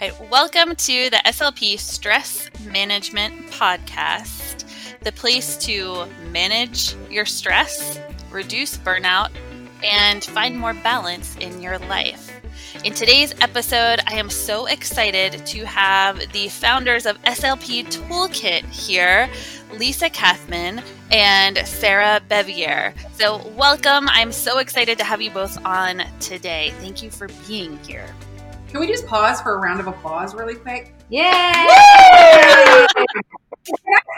right, welcome to the SLP Stress Management Podcast, the place to manage your stress, reduce burnout, and find more balance in your life. In today's episode, I am so excited to have the founders of SLP Toolkit here, Lisa Kathman and Sarah Bevier. So, welcome. I'm so excited to have you both on today. Thank you for being here. Can we just pause for a round of applause really quick? Yay!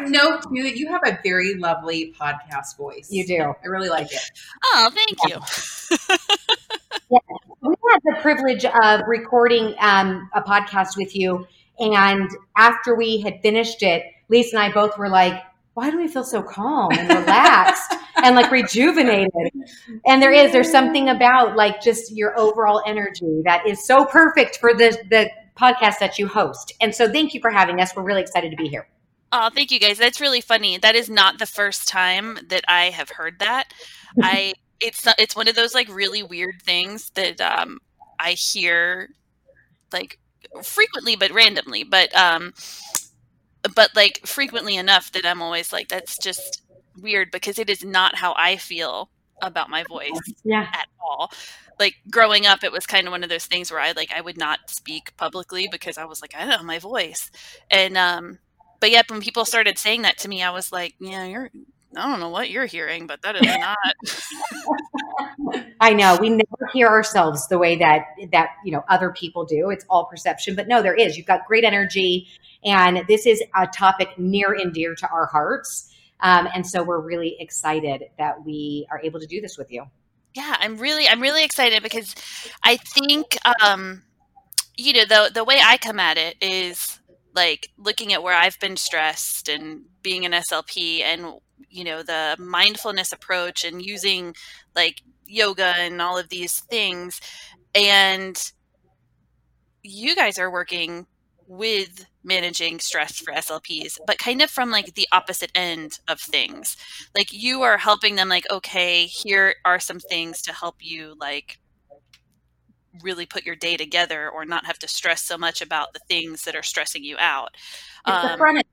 Note too that you have a very lovely podcast voice. You do. I really like it. Oh, thank you. yeah. We had the privilege of recording um, a podcast with you, and after we had finished it, Lisa and I both were like, "Why do we feel so calm and relaxed and like rejuvenated?" And there is there's something about like just your overall energy that is so perfect for the the podcast that you host. And so, thank you for having us. We're really excited to be here. Oh, thank you guys. That's really funny. That is not the first time that I have heard that. I it's it's one of those like really weird things that um I hear like frequently but randomly, but um but like frequently enough that I'm always like that's just weird because it is not how I feel about my voice yeah. at all. Like growing up, it was kind of one of those things where I like I would not speak publicly because I was like I don't know my voice, and um, but yet when people started saying that to me, I was like, yeah, you're. I don't know what you're hearing, but that is not. I know we never hear ourselves the way that that you know other people do. It's all perception, but no, there is. You've got great energy, and this is a topic near and dear to our hearts. Um, and so we're really excited that we are able to do this with you. Yeah, I'm really I'm really excited because I think um, you know the the way I come at it is like looking at where I've been stressed and being an SLP and you know the mindfulness approach and using like yoga and all of these things and you guys are working with managing stress for SLPs, but kind of from like the opposite end of things. Like you are helping them like, okay, here are some things to help you like really put your day together or not have to stress so much about the things that are stressing you out. Um, the front end,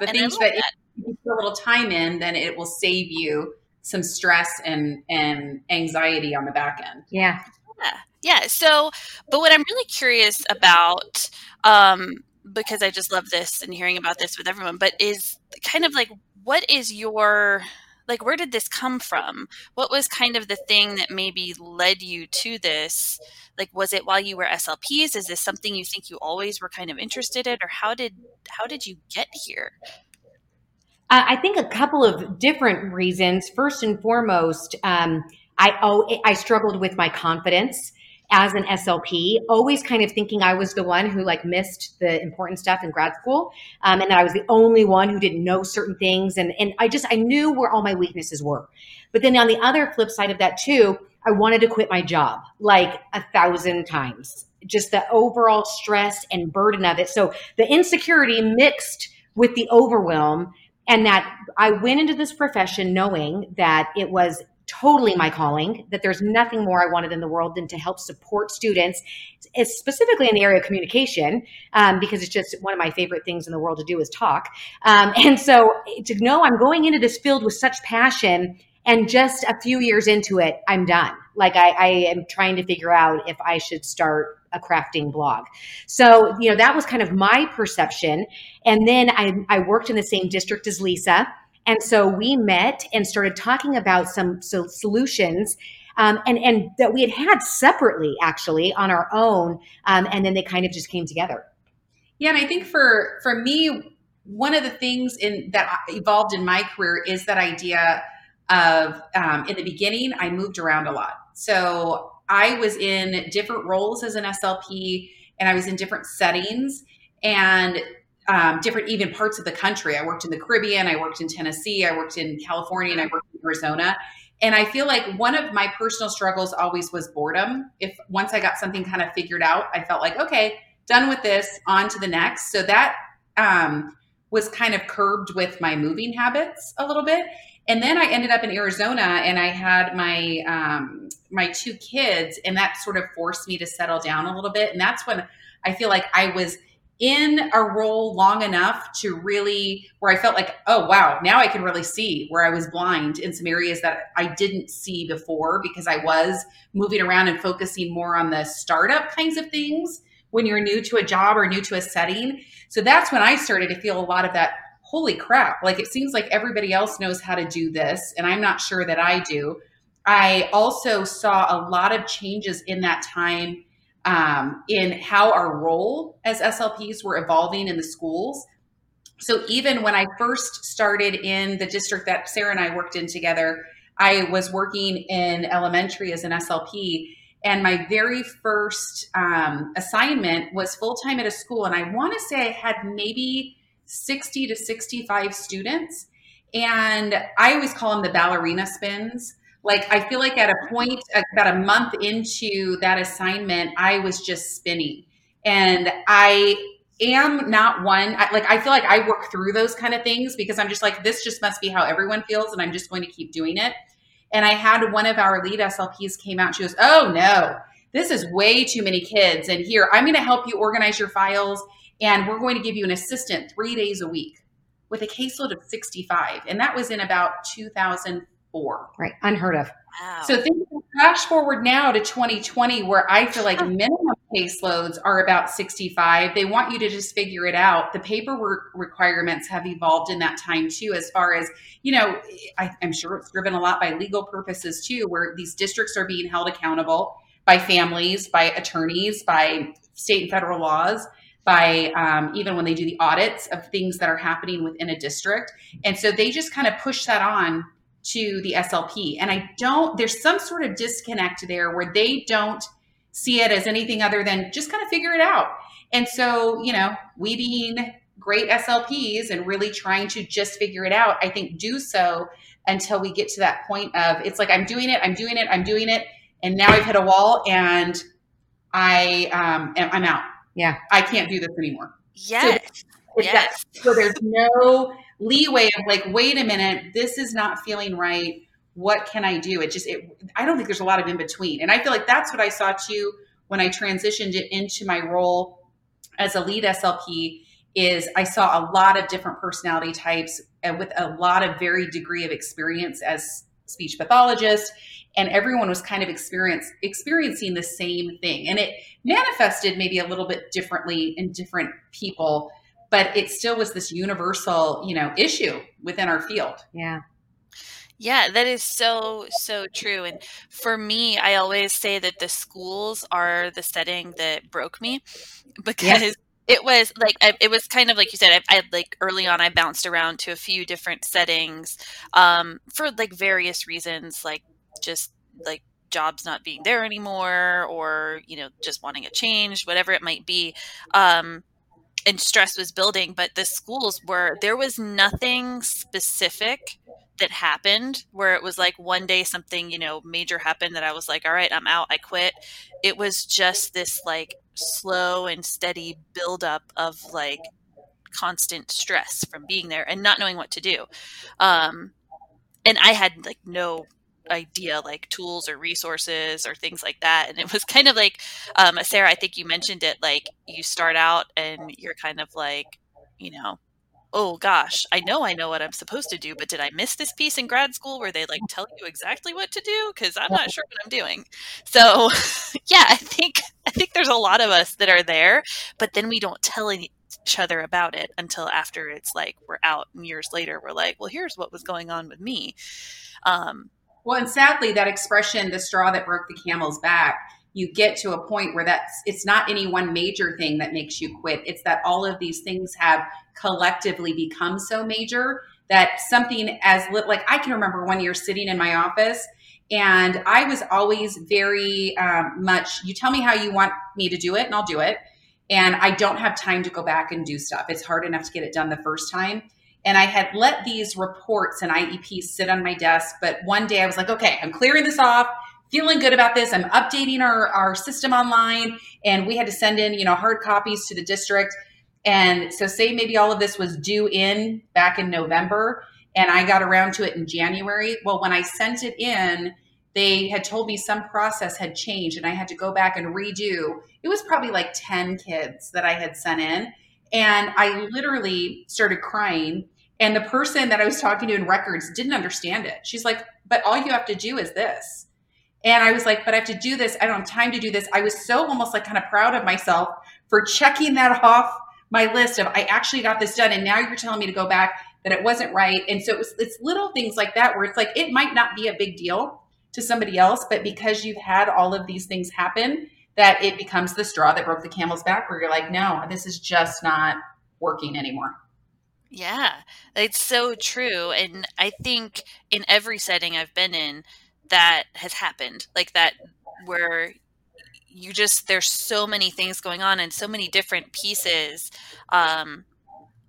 the things that, that. If you put a little time in, then it will save you some stress and and anxiety on the back end. Yeah. Yeah. Yeah. So, but what I'm really curious about, um, because I just love this and hearing about this with everyone, but is kind of like, what is your, like, where did this come from? What was kind of the thing that maybe led you to this? Like, was it while you were SLPs? Is this something you think you always were kind of interested in, or how did how did you get here? Uh, I think a couple of different reasons. First and foremost, um, I oh, I struggled with my confidence as an SLP, always kind of thinking I was the one who like missed the important stuff in grad school, um, and that I was the only one who didn't know certain things, and and I just I knew where all my weaknesses were. But then on the other flip side of that too, I wanted to quit my job like a thousand times. Just the overall stress and burden of it. So the insecurity mixed with the overwhelm and that I went into this profession knowing that it was totally my calling, that there's nothing more I wanted in the world than to help support students, specifically in the area of communication, um, because it's just one of my favorite things in the world to do is talk. Um, and so to know I'm going into this field with such passion and just a few years into it, I'm done. Like I, I am trying to figure out if I should start a crafting blog. So, you know, that was kind of my perception. And then I, I worked in the same district as Lisa. And so we met and started talking about some so solutions um, and, and that we had had separately actually on our own. Um, and then they kind of just came together. Yeah. And I think for, for me, one of the things in that evolved in my career is that idea of um, in the beginning, I moved around a lot. So I was in different roles as an SLP and I was in different settings and um, different even parts of the country. I worked in the Caribbean, I worked in Tennessee, I worked in California, and I worked in Arizona. And I feel like one of my personal struggles always was boredom. If once I got something kind of figured out, I felt like, okay, done with this, on to the next. So that um, was kind of curbed with my moving habits a little bit. And then I ended up in Arizona and I had my um, my two kids, and that sort of forced me to settle down a little bit. And that's when I feel like I was in a role long enough to really where I felt like, oh wow, now I can really see where I was blind in some areas that I didn't see before because I was moving around and focusing more on the startup kinds of things when you're new to a job or new to a setting. So that's when I started to feel a lot of that holy crap, like it seems like everybody else knows how to do this, and I'm not sure that I do. I also saw a lot of changes in that time um, in how our role as SLPs were evolving in the schools. So even when I first started in the district that Sarah and I worked in together, I was working in elementary as an SLP. And my very first um, assignment was full time at a school. And I want to say I had maybe 60 to 65 students. And I always call them the ballerina spins. Like, I feel like at a point, about a month into that assignment, I was just spinning. And I am not one, like, I feel like I work through those kind of things because I'm just like, this just must be how everyone feels. And I'm just going to keep doing it. And I had one of our lead SLPs came out. She goes, Oh, no, this is way too many kids. And here, I'm going to help you organize your files and we're going to give you an assistant three days a week with a caseload of 65. And that was in about 2004. Right. Unheard of. Wow. So think flash forward now to 2020, where I feel like minimum caseloads are about 65. They want you to just figure it out. The paperwork requirements have evolved in that time too, as far as, you know, I, I'm sure it's driven a lot by legal purposes too, where these districts are being held accountable by families, by attorneys, by state and federal laws by um, even when they do the audits of things that are happening within a district. And so they just kind of push that on to the SLP. And I don't, there's some sort of disconnect there where they don't see it as anything other than just kind of figure it out. And so, you know, we being great SLPs and really trying to just figure it out, I think do so until we get to that point of it's like, I'm doing it, I'm doing it, I'm doing it. And now I've hit a wall and I, um, I'm out yeah. I can't do this anymore. Yes. So, yes. so there's no leeway of like, wait a minute, this is not feeling right. What can I do? It just, it, I don't think there's a lot of in between. And I feel like that's what I saw too when I transitioned it into my role as a lead SLP is I saw a lot of different personality types and with a lot of varied degree of experience as speech pathologist and everyone was kind of experience experiencing the same thing. And it manifested maybe a little bit differently in different people but it still was this universal you know issue within our field. Yeah. Yeah, that is so, so true. And for me, I always say that the schools are the setting that broke me because it was like it was kind of like you said I, I like early on i bounced around to a few different settings um, for like various reasons like just like jobs not being there anymore or you know just wanting a change whatever it might be um, and stress was building but the schools were there was nothing specific that happened where it was like one day something you know major happened that i was like all right i'm out i quit. It was just this like slow and steady buildup of like constant stress from being there and not knowing what to do um and i had like no idea like tools or resources or things like that and it was kind of like um sarah i think you mentioned it like you start out and you're kind of like you know oh gosh i know i know what i'm supposed to do but did i miss this piece in grad school where they like tell you exactly what to do? Because i'm not sure what i'm doing. So yeah i think i think there's a lot of us that are there but then we don't tell each other about it until after it's like we're out and years later we're like well here's what was going on with me. Um, well, and sadly, that expression, the straw that broke the camel's back, you get to a point where that's it's not any one major thing that makes you quit. It's that all of these things have collectively become so major that something as like I can remember one year sitting in my office and I was always very um, much, you tell me how you want me to do it and I'll do it. And I don't have time to go back and do stuff. It's hard enough to get it done the first time. And I had let these reports and IEPs sit on my desk. But one day I was like, okay, I'm clearing this off, feeling good about this. I'm updating our, our system online. And we had to send in, you know, hard copies to the district. And so say maybe all of this was due in back in November. and I got around to it in January. Well, when I sent it in, they had told me some process had changed and I had to go back and redo. It was probably like 10 kids that I had sent in. And I literally started crying. And the person that I was talking to in records didn't understand it. She's like, but all you have to do is this. And I was like, but I have to do this. I don't have time to do this. I was so almost like kind of proud of myself for checking that off my list of I actually got this done. And now you're telling me to go back that it wasn't right. And so it was, it's little things like that where it's like, it might not be a big deal to somebody else, but because you've had all of these things happen, that it becomes the straw that broke the camel's back where you're like, no, this is just not working anymore. Yeah, it's so true. And I think in every setting I've been in, that has happened. Like that, where you just, there's so many things going on and so many different pieces. Um,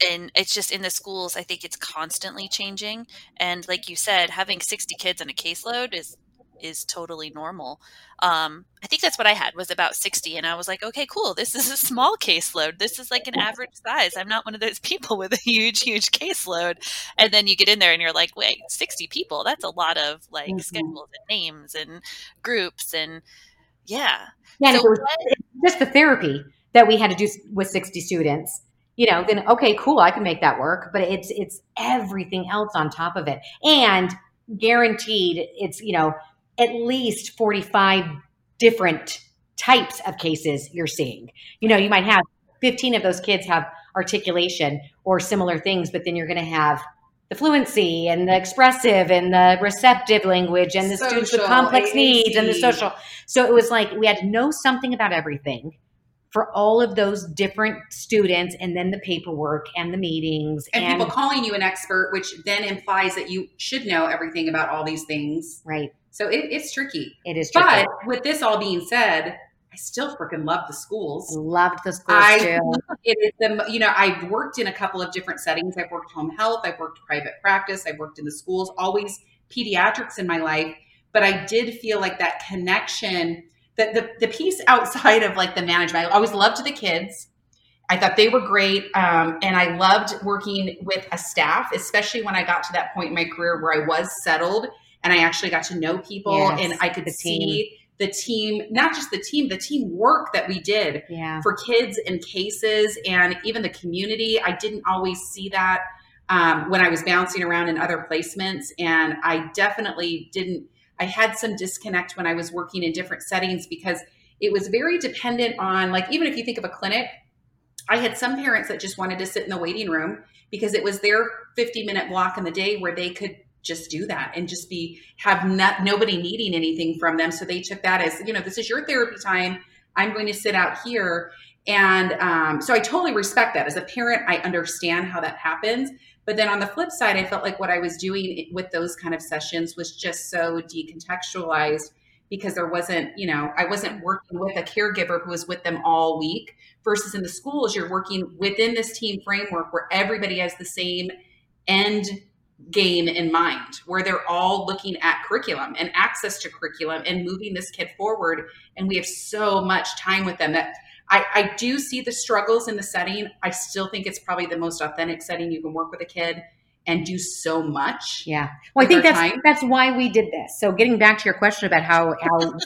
and it's just in the schools, I think it's constantly changing. And like you said, having 60 kids in a caseload is is totally normal. Um, I think that's what I had was about 60. And I was like, okay, cool. This is a small caseload. This is like an average size. I'm not one of those people with a huge, huge caseload. And then you get in there and you're like, wait, 60 people. That's a lot of like mm-hmm. schedules and names and groups. And yeah. Yeah. So just the therapy that we had to do with 60 students you know then okay cool i can make that work but it's it's everything else on top of it and guaranteed it's you know at least 45 different types of cases you're seeing. You know, you might have 15 of those kids have articulation or similar things, but then you're going to have the fluency and the expressive and the receptive language and the social, students with complex AAC. needs and the social. So it was like we had to know something about everything for all of those different students and then the paperwork and the meetings and, and, people calling you an expert which then implies that you should know everything about all these things right so it, it's tricky. It is tricky. But with this all being said, I still freaking love the schools. Loved the schools I, too. It is the, you know, I've worked in a couple of different settings. I've worked home health, I've worked private practice, I've worked in the schools, always pediatrics in my life. But I did feel like that connection, that the, the piece outside of like the management, I always loved the kids. I thought they were great. Um, and I loved working with a staff, especially when I got to that point in my career where I was settled and I actually got to know people yes, and I could see the team, not just the team, the team work that we did yeah. for kids and cases and even the community. I didn't always see that um, when I was bouncing around in other placements. And I definitely didn't, I had some disconnect when I was working in different settings because it was very dependent on, like, even if you think of a clinic, I had some parents that just wanted to sit in the waiting room because it was their 50 minute block in the day where they could just do that and just be have not, nobody needing anything from them. So they took that as you know this is your therapy time. I'm going to sit out here. And um, so i totally respect that. As a parent i understand how that happens. But then on the flip side i felt like what i was doing with those kind of sessions was just so decontextualized because there wasn't you know i wasn't working with a caregiver who was with them all week versus in the schools you're working within this team framework where everybody has the same end game in mind where they're all looking at curriculum and access to curriculum and moving this kid forward. And we have so much time with them that I, I do see the struggles in the setting. I still think it's probably the most authentic setting you can work with a kid and do so much yeah. Well i think that's time. that's why we did this. So getting back to your question about how how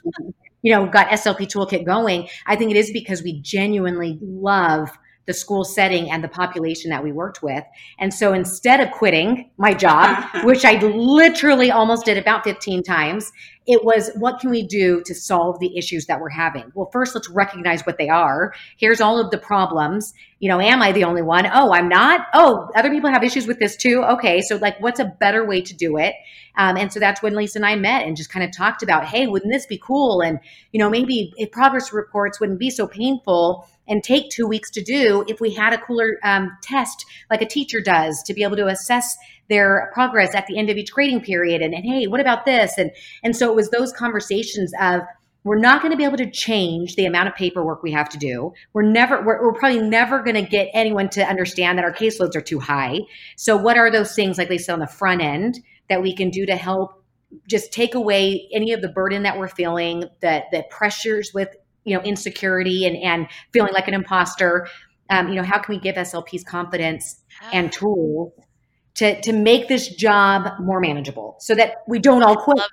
you know got slp toolkit going i think it is because we genuinely love the school setting and the population that we worked with. And so instead of quitting my job, which I literally almost did about 15 times, it was what can we do to solve the issues that we're having? Well, first, let's recognize what they are. Here's all of the problems. You know, am I the only one? Oh, I'm not. Oh, other people have issues with this too. Okay. So, like, what's a better way to do it? Um, and so that's when Lisa and I met and just kind of talked about, hey, wouldn't this be cool? And, you know, maybe if progress reports wouldn't be so painful and take two weeks to do if we had a cooler um, test like a teacher does to be able to assess their progress at the end of each grading period and, and hey what about this? And and so it was those conversations of we're not going to be able to change the amount of paperwork we have to do. We're never we're, we're probably never going to get anyone to understand that our caseloads are too high. So what are those things like they said on the front end that we can do to help just take away any of the burden that we're feeling that the pressures with you know insecurity and and feeling like an imposter um, you know how can we give slps confidence and tools to to make this job more manageable so that we don't all quit.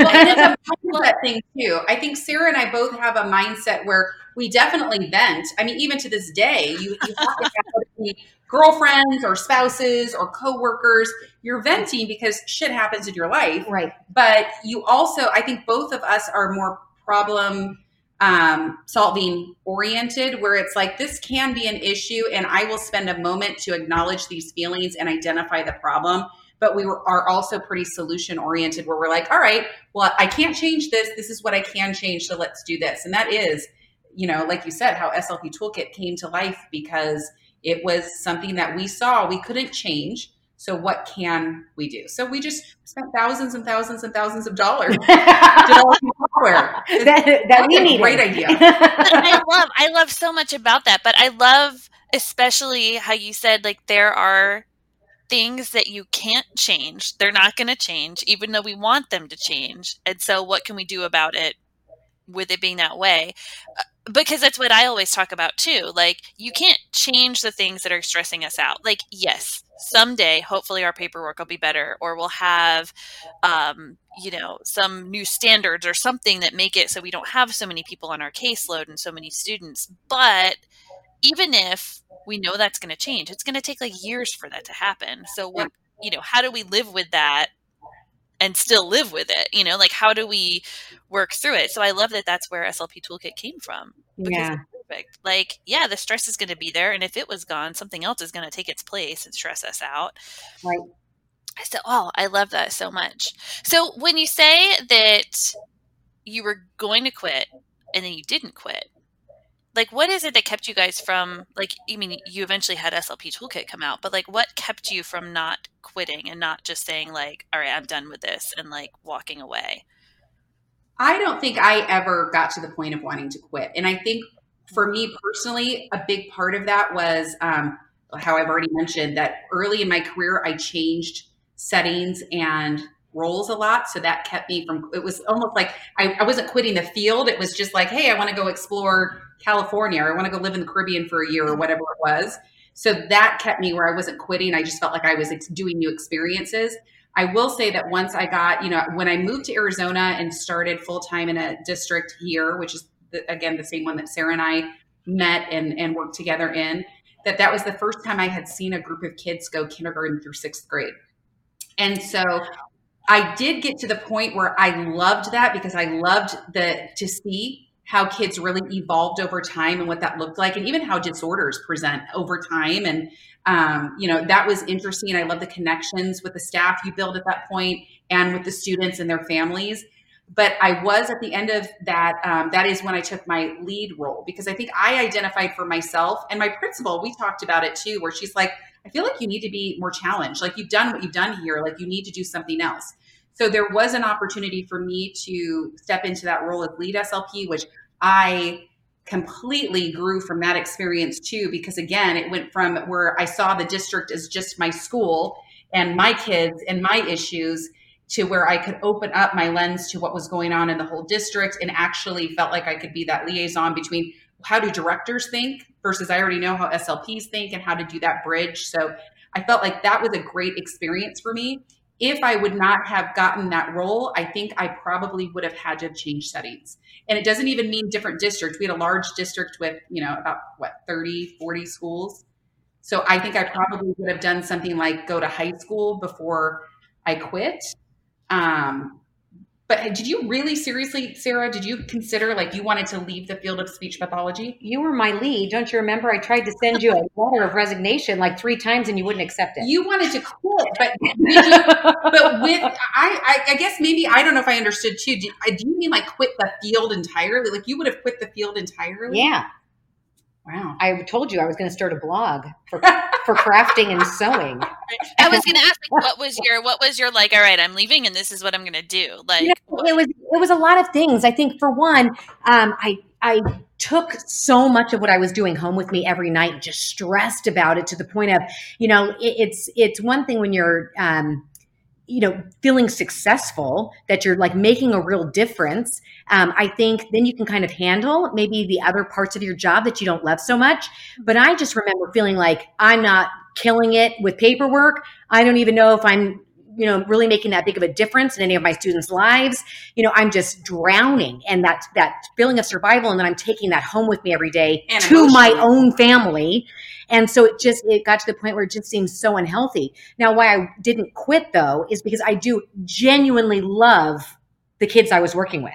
Well, and it's a mindset thing too. I think Sarah and I both have a mindset where we definitely vent. I mean, even to this day, you, you have to have girlfriends or spouses or coworkers. You're venting because shit happens in your life. Right. But you also, I think both of us are more problem um, solving oriented, where it's like this can be an issue, and I will spend a moment to acknowledge these feelings and identify the problem. But we are also pretty solution oriented, where we're like, all right, well, I can't change this. This is what I can change. So let's do this. And that is, you know, like you said, how SLP Toolkit came to life because it was something that we saw we couldn't change so what can we do? So we just spent thousands and thousands and thousands of dollars developing software. that, that we need. Great idea. I love I love so much about that, but I love especially how you said like there are things that you can't change. They're not going to change even though we want them to change. And so what can we do about it with it being that way? Uh, because that's what I always talk about too. Like you can't change the things that are stressing us out. Like yes, someday hopefully our paperwork will be better or we'll have um, you know some new standards or something that make it so we don't have so many people on our caseload and so many students but even if we know that's going to change it's going to take like years for that to happen so what you know how do we live with that and still live with it you know like how do we work through it? So i love that that's where slp toolkit came from yeah. perfect. Like yeah the stress is going to be there and if it was gone something else is going to take its place and stress us out. Right. I said oh i love that so much. So when you say that you were going to quit and then you didn't quit like what is it that kept you guys from like i mean you eventually had slp toolkit come out but like what kept you from not quitting and not just saying like all right i'm done with this and like walking away i don't think i ever got to the point of wanting to quit and i think for me personally a big part of that was um, how i've already mentioned that early in my career i changed settings and roles a lot. So that kept me from, it was almost like I, I wasn't quitting the field. It was just like, hey, I want to go explore California or I want to go live in the Caribbean for a year or whatever it was. So that kept me where I wasn't quitting. I just felt like I was doing new experiences. I will say that once I got, you know, when I moved to Arizona and started full time in a district here, which is the, again the same one that Sarah and I met and, and worked together in, that that was the first time I had seen a group of kids go kindergarten through sixth grade. And so I did get to the point where I loved that because I loved the to see how kids really evolved over time and what that looked like, and even how disorders present over time. And um, you know that was interesting. I love the connections with the staff you build at that point, and with the students and their families. But I was at the end of that. Um, that is when I took my lead role because I think I identified for myself and my principal. We talked about it too, where she's like, I feel like you need to be more challenged. Like you've done what you've done here. Like you need to do something else. So there was an opportunity for me to step into that role as lead SLP, which I completely grew from that experience too, because again, it went from where I saw the district as just my school and my kids and my issues to where I could open up my lens to what was going on in the whole district and actually felt like I could be that liaison between how do directors think versus I already know how SLPs think and how to do that bridge. So I felt like that was a great experience for me. If I would not have gotten that role, I think I probably would have had to have changed settings. And it doesn't even mean different districts. We had a large district with, you know, about what, 30, 40 schools. So I think I probably would have done something like go to high school before I quit. Um, but uh, did you really seriously, Sarah, did you consider like you wanted to leave the field of speech pathology? You were my lead. Don't you remember? I tried to send you a letter of resignation like three times and you wouldn't accept it. You wanted to quit, but you, but with I, I, I guess maybe I don't know if I understood too. Do, uh, do you mean like quit the field entirely? Like you would have quit the field entirely? Yeah. Wow. I told you I was going to start a blog for, for crafting and sewing. I was going to ask, like, what was your, what was your like? All right, I'm leaving, and this is what I'm going to do. Like, you know, it was, it was a lot of things. I think for one, um, I, I took so much of what I was doing home with me every night, and just stressed about it to the point of, you know, it, it's, it's one thing when you're, um, you know feeling successful that you're like making a real difference um, i think then you can kind of handle maybe the other parts of your job that you don't love so much but i just remember feeling like i'm not killing it with paperwork. I don't even know if I'm you know really making that big of a difference in any of my students lives. You know i'm just drowning and that that feeling of survival and then i'm taking that home with me every day And to my own family. And so it just it got to the point where it just seems so unhealthy. Now why i didn't quit though is because i do genuinely love the kids i was working with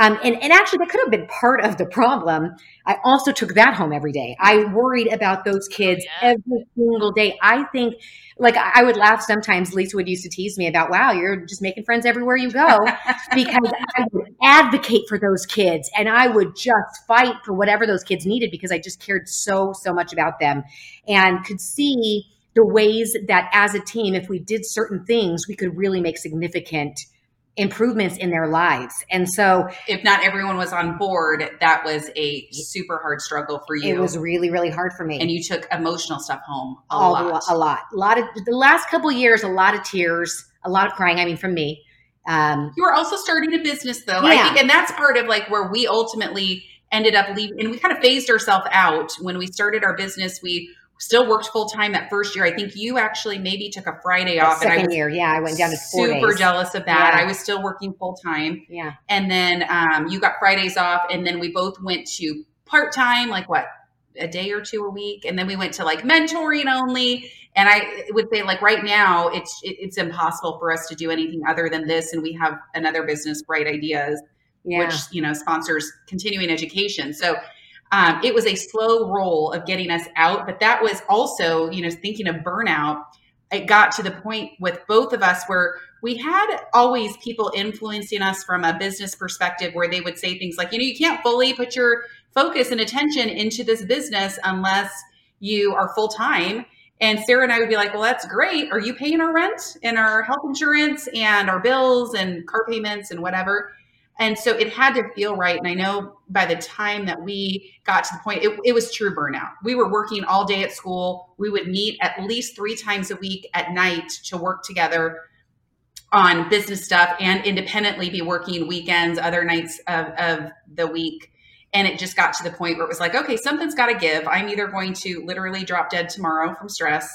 um, and, and actually that could have been part of the problem i also took that home every day i worried about those kids yeah. every single day i think like I I would laugh sometimes. Lisa would used to tease me about, "Wow, you're just making friends everywhere you go," because I would advocate for those kids and I would just fight for whatever those kids needed because I just cared so so much about them and could see the ways that as a team, if we did certain things, we could really make significant improvements in their lives. And so if not everyone was on board, that was a super hard struggle for you. it was really really hard for me. and you took emotional stuff home a a lot. lot. a lot, a lot of the last couple years, a lot of tears, a lot of crying. I mean, from me. Um, You were also starting a business though. I Yeah. think, and that's part of like where we ultimately ended up leaving and we kind of phased ourselves out when we started our business. We still worked full time that first year. I think you actually maybe took a Friday off and I second year, yeah, I went down to four super days. jealous of that. Yeah. I was still working full time. Yeah, And then um, you got Fridays off and then we both went to part time, like what, a day or two a week. And then we went to like mentoring only. And I would say like right now it's it, it's impossible for us to do anything other than this. And we have another business, Bright Ideas, yeah. which you know sponsors continuing education. So um, it was a slow roll of getting us out, but that was also you know thinking of burnout. It got to the point with both of us where we had always people influencing us from a business perspective, where they would say things like, you know, you can't fully put your focus and attention into this business unless you are full time. And Sarah and I would be like, well, that's great. Are you paying our rent and our health insurance and our bills and car payments and whatever? And so it had to feel right. And I know by the time that we got to the point, it, it was true burnout. We were working all day at school. We would meet at least three times a week at night to work together on business stuff and independently be working weekends, other nights of, of the week. And it just got to the point where it was like, okay, something's got to give. I'm either going to literally drop dead tomorrow from stress,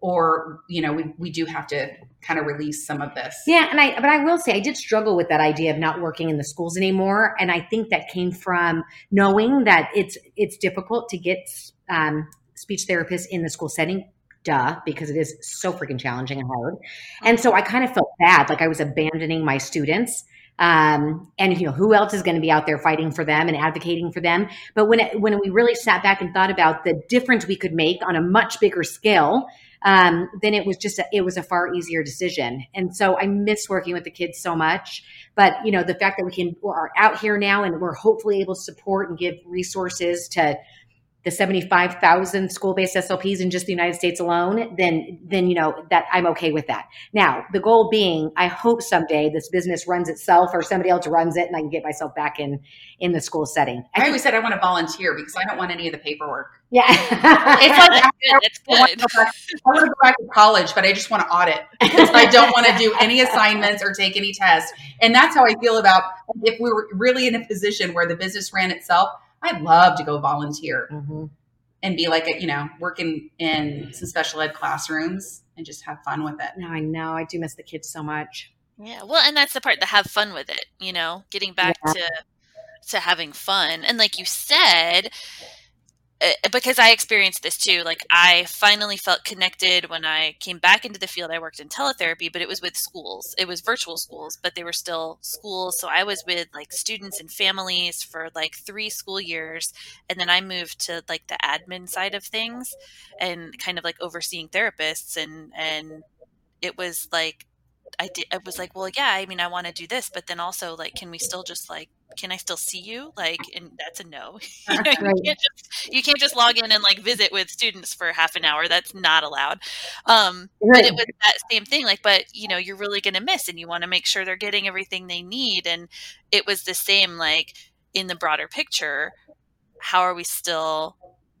or you know, we, we do have to kind of release some of this. Yeah, and I but I will say I did struggle with that idea of not working in the schools anymore, and I think that came from knowing that it's it's difficult to get um, speech therapists in the school setting. Duh, because it is so freaking challenging and hard, and so I kind of felt bad, like I was abandoning my students. Um, and you know who else is going to be out there fighting for them and advocating for them? But when it, when we really sat back and thought about the difference we could make on a much bigger scale, um, then it was just a, it was a far easier decision. And so I miss working with the kids so much. But you know, the fact that we can we're out here now and we're hopefully able to support and give resources to the 75,000 school-based SLPs in just the United States alone, then then you know that I'm okay with that. Now, the goal being I hope someday this business runs itself or somebody else runs it and I can get myself back in in the school setting. I always said I want to volunteer because I don't want any of the paperwork. yeah. It's like That's good. I That's want, to go back, I want to go back to college, but I just want to audit because I don't want to do any assignments or take any tests. And that's how I feel about if we were really in a position where the business ran itself. I'd love to go volunteer Mhm. and be like, a, you know, working in some special ed classrooms and just have fun with it. No, I know. I do miss the kids so much. Yeah, well, and that's the part to have fun with it, you know, getting back to to having fun. And like you said, Uh, because I experienced this too, like I finally felt connected when I came back into the field. I worked in teletherapy, but it was with schools. It was virtual schools, but they were still schools. So I was with like students and families for like 3 school years, and then I moved to like the admin side of things and kind of like overseeing therapists and and it was like I did. I was like, well, yeah. I mean, I want to do this, but then also, like, can we still just like, can I still see you? Like, and that's a no. you, know, you can't just you can't just log in and like visit with students for half an hour. That's not allowed. Um, but it was that same thing. Like, but you know, you're really going to miss, and you want to make sure they're getting everything they need. And it was the same. Like in the broader picture, how are we still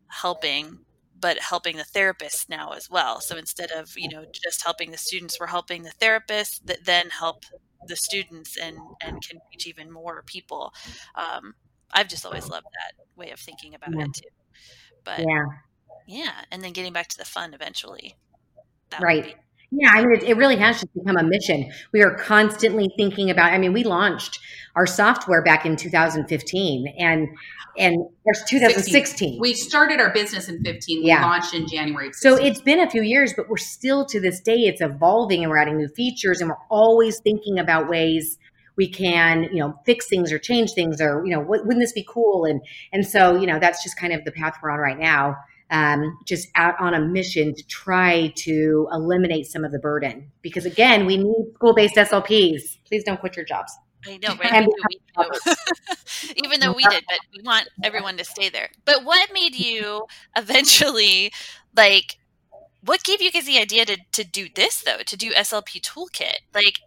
helping? But helping the therapists now as well. So instead of, you know, just helping the students, we're helping the therapists that then help the students and and can reach even more people. Um, I've just always loved that way of thinking about Yeah. it too. But yeah. Yeah, and then getting back to the fun eventually. That right. Yeah, I mean, it, it, really has just become a mission. We are constantly thinking about. I mean, we launched our software back in 2015, and and there's 2016. We started our business in 15. We yeah. launched in January. So it's been a few years, but we're still to this day. It's evolving, and we're adding new features, and we're always thinking about ways we can, you know, fix things or change things, or you know, wouldn't this be cool? And and so you know, that's just kind of the path we're on right now um, just out on a mission to try to eliminate some of the burden. Because again, we need school based SLPs. Please don't quit your jobs. I know, right? Even though we did, but we want everyone to stay there. But what made you eventually like? What gave you guys the idea to to do this though? To do SLP Toolkit? Like,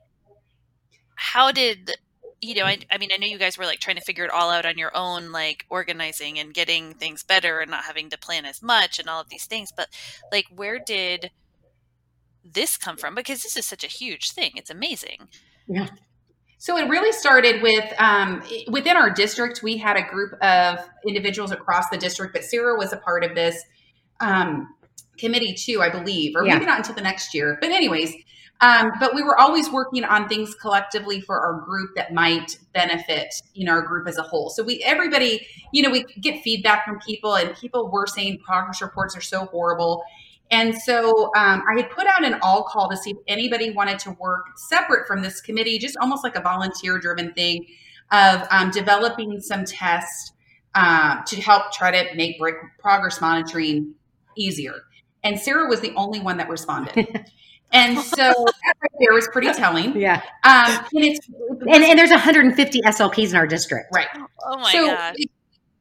how did you know, I, I mean, I know you guys were like trying to figure it all out on your own, like organizing and getting things better and not having to plan as much and all of these things. But like, where did this come from? Because this is such a huge thing. It's amazing. Yeah. So it really started with um, within our district. We had a group of individuals across the district, but Sarah was a part of this um, committee too, I believe, or yeah. maybe not until the next year. But anyways, um, but we were always working on things collectively for our group that might benefit, you know, our group as a whole. So we, everybody, you know, we get feedback from people, and people were saying progress reports are so horrible. And so um, I had put out an all call to see if anybody wanted to work separate from this committee, just almost like a volunteer driven thing of um, developing some tests uh, to help try to make progress monitoring easier. And Sarah was the only one that responded. And so that right there was pretty telling. Yeah. Um, and it's and, and there's 150 SLPs in our district. Right. Oh my so god.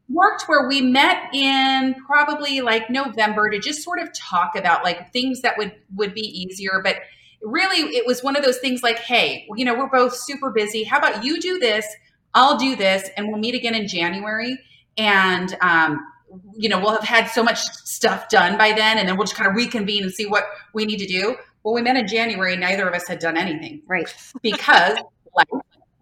Worked where we met in probably like November to just sort of talk about like things that would would be easier, but really it was one of those things like, hey, you know, we're both super busy. How about you do this? I'll do this, and we'll meet again in January. And um, you know, we'll have had so much stuff done by then, and then we'll just kind of reconvene and see what we need to do. Well, we met in January. Neither of us had done anything. Right. Because like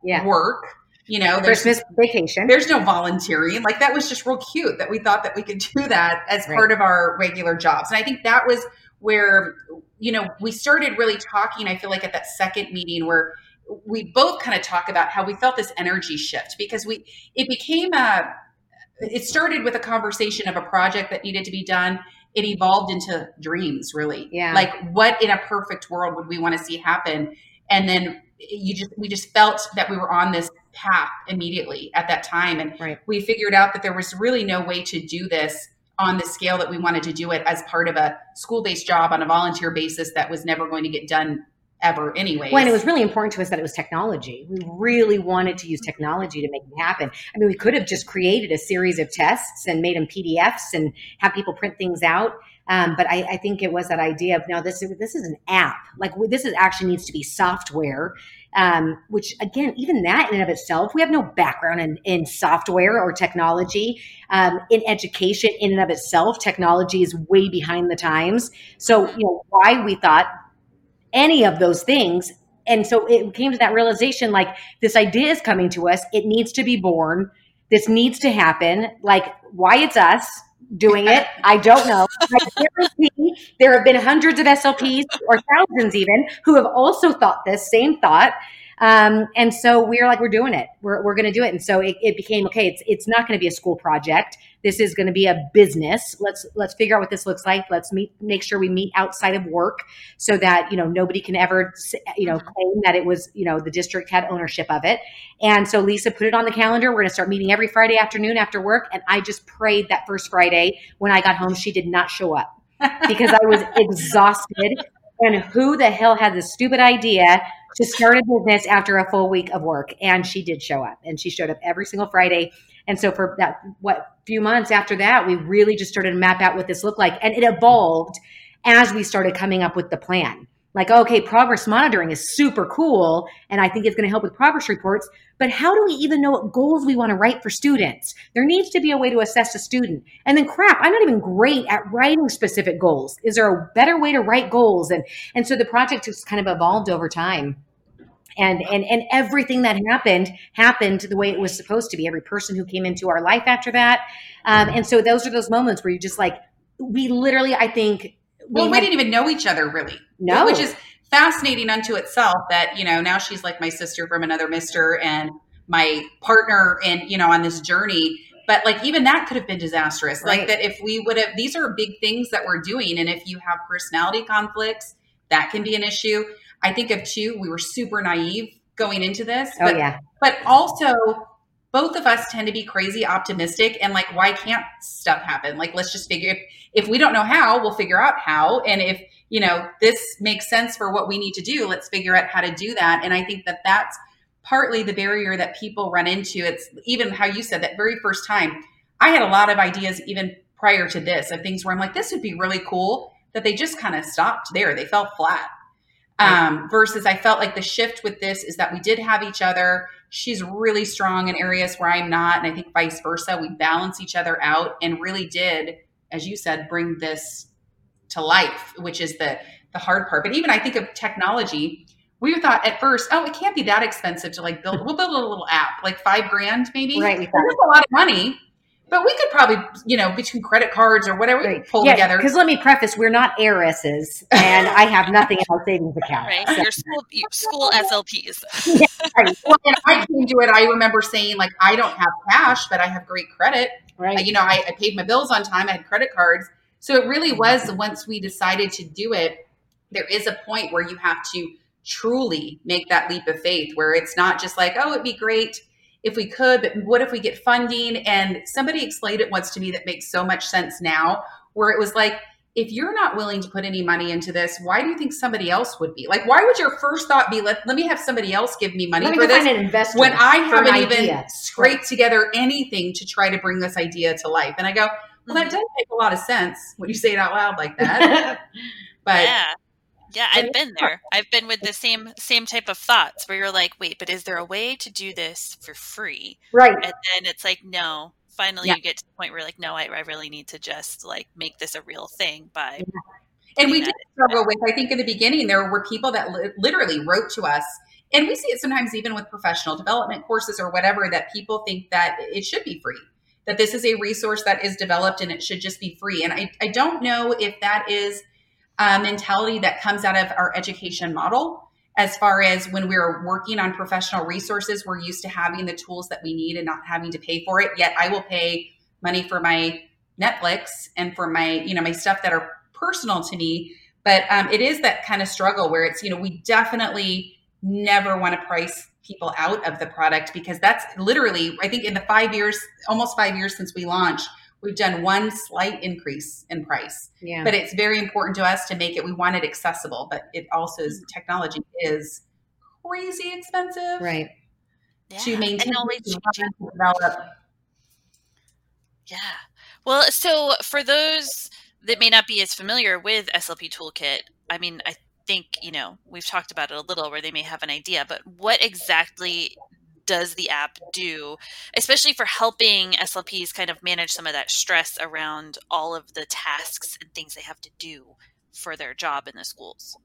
yeah. work, you know, Christmas vacation. There's no volunteering. Like that was just real cute that we thought that we could do that as right. part of our regular jobs. And I think that was where, you know, we started really talking, I feel like at that second meeting where we both kind of talk about how we felt this energy shift because we it became a it started with a conversation of a project that needed to be done it evolved into dreams really. Yeah. Like what in a perfect world would we want to see happen? And then you just we just felt that we were on this path immediately at that time. And right. we figured out that there was really no way to do this on the scale that we wanted to do it as part of a school-based job on a volunteer basis that was never going to get done ever anyway. Well, and it was really important to us that it was technology. We really wanted to use technology to make it happen. I mean, we could have just created a series of tests and made them PDFs and have people print things out. Um, but I, I, think it was that idea of no, this is this is an app. Like this is actually needs to be software. Um, which again, even that in and of itself, we have no background in, in software or technology. Um, in education, in and of itself, technology is way behind the times. So, you know, why we thought any of those things. And so it came to that realization like this idea is coming to us. It needs to be born. This needs to happen. Like, why it's us doing it, I don't know. there have been hundreds of SLPs or thousands even who have also thought this same thought um, and so we are like, we're doing it. We're, we're going to do it. And so it, it became okay. It's it's not going to be a school project. This is going to be a business. Let's let's figure out what this looks like. Let's meet, make sure we meet outside of work, so that you know nobody can ever you know mm-hmm. claim that it was you know the district had ownership of it. And so Lisa put it on the calendar. We're going to start meeting every Friday afternoon after work. And I just prayed that first Friday when I got home, she did not show up because I was exhausted. And who the hell had the stupid idea to start a business after a full week of work. And she did show up and she showed up every single Friday. And so for that, what few months after that, we really just started to map out what this looked like. And it evolved as we started coming up with the plan like okay progress monitoring is super cool and i think it's going to help with progress reports but how do we even know what goals we want to write for students there needs to be a way to assess a student and then crap i'm not even great at writing specific goals is there a better way to write goals and and so the project has kind of evolved over time and and and everything that happened happened the way it was supposed to be every person who came into our life after that um, and so those are those moments where you just like we literally, I think, we, well, we didn't even know each other really. No, which is fascinating unto itself. That you know now she's like my sister from another Mister and my partner, and you know on this journey. But like even that could have been disastrous. Right. Like that if we would have, these are big things that we're doing, and if you have personality conflicts, that can be an issue. I think of two, we were super naive going into this. Oh, but, oh yeah. But also both of us tend to be crazy optimistic and like why can't stuff happen like let's just figure if, if we don't know how we'll figure out how and if you know this makes sense for what we need to do let's figure out how to do that and i think that that's partly the barrier that people run into it's even how you said that very first time i had a lot of ideas even prior to this of things where i'm like this would be really cool that they just kind of stopped there they fell flat um, versus I felt like the shift with this is that we did have each other. She's really strong in areas where I'm not, and I think vice versa. We balance each other out, and really did, as you said, bring this to life, which is the the hard part. But even I think of technology. We thought at first, oh, it can't be that expensive to like build. We'll build a little app, like five grand, maybe. Right. That's a lot of money. But we could probably, you know, between credit cards or whatever, right. pull yeah, together. Because let me preface, we're not heiresses, and I have nothing in our savings account. Right, so. your school, your school SLPs. yeah, right. Well, I came to it. I remember saying like, I don't have cash, but I have great credit. Right. you know, I, I paid my bills on time. I had credit cards. So it really mm-hmm. was once we decided to do it, there is a point where you have to truly make that leap of faith where it's not just like, oh, it'd be great if we could, but what if we get funding? And somebody explained it once to me that makes so much sense now, where it was like, if you're not willing to put any money into this, why do you think somebody else would be? Like, why would your first thought be, let, let me have somebody else give me money for this when I haven't even scraped together anything to try to bring this idea to life? And I go, well, that mm-hmm. does make a lot of sense when you say it out loud like that. but yeah. Yeah, I've been there. I've been with the same same type of thoughts where you're like, wait, but is there a way to do this for free? Right. And then it's like, no. Finally, yeah. you get to the point where like, no, I, I really need to just like make this a real thing by. Yeah. And we did struggle with. I think in the beginning there were people that li- literally wrote to us, and we see it sometimes even with professional development courses or whatever that people think that it should be free that this is a resource that is developed and it should just be free. And I, I don't know if that is uh, mentality that comes out of our education model. As far as when we're working on professional resources, we're used to having the tools that we need and not having to pay for it. Yet I will pay money for my Netflix and for my, you know, my stuff that are personal to me. But um, it is that kind of struggle where it's, you know, we definitely never want to price people out of the product because that's literally, I think in the five years, almost five years since we launched, We've done one slight increase in price. Yeah. But it's very important to us to make it, we want it accessible, but it also is mm-hmm. technology is crazy expensive. Right. Yeah. To maintain and always develop. Yeah. Well, so for those that may not be as familiar with SLP Toolkit, I mean, I think, you know, we've talked about it a little where they may have an idea, but what exactly does the app do, especially for helping SLPs kind of manage some of that stress around all of the tasks and things they have to do for their job in the schools?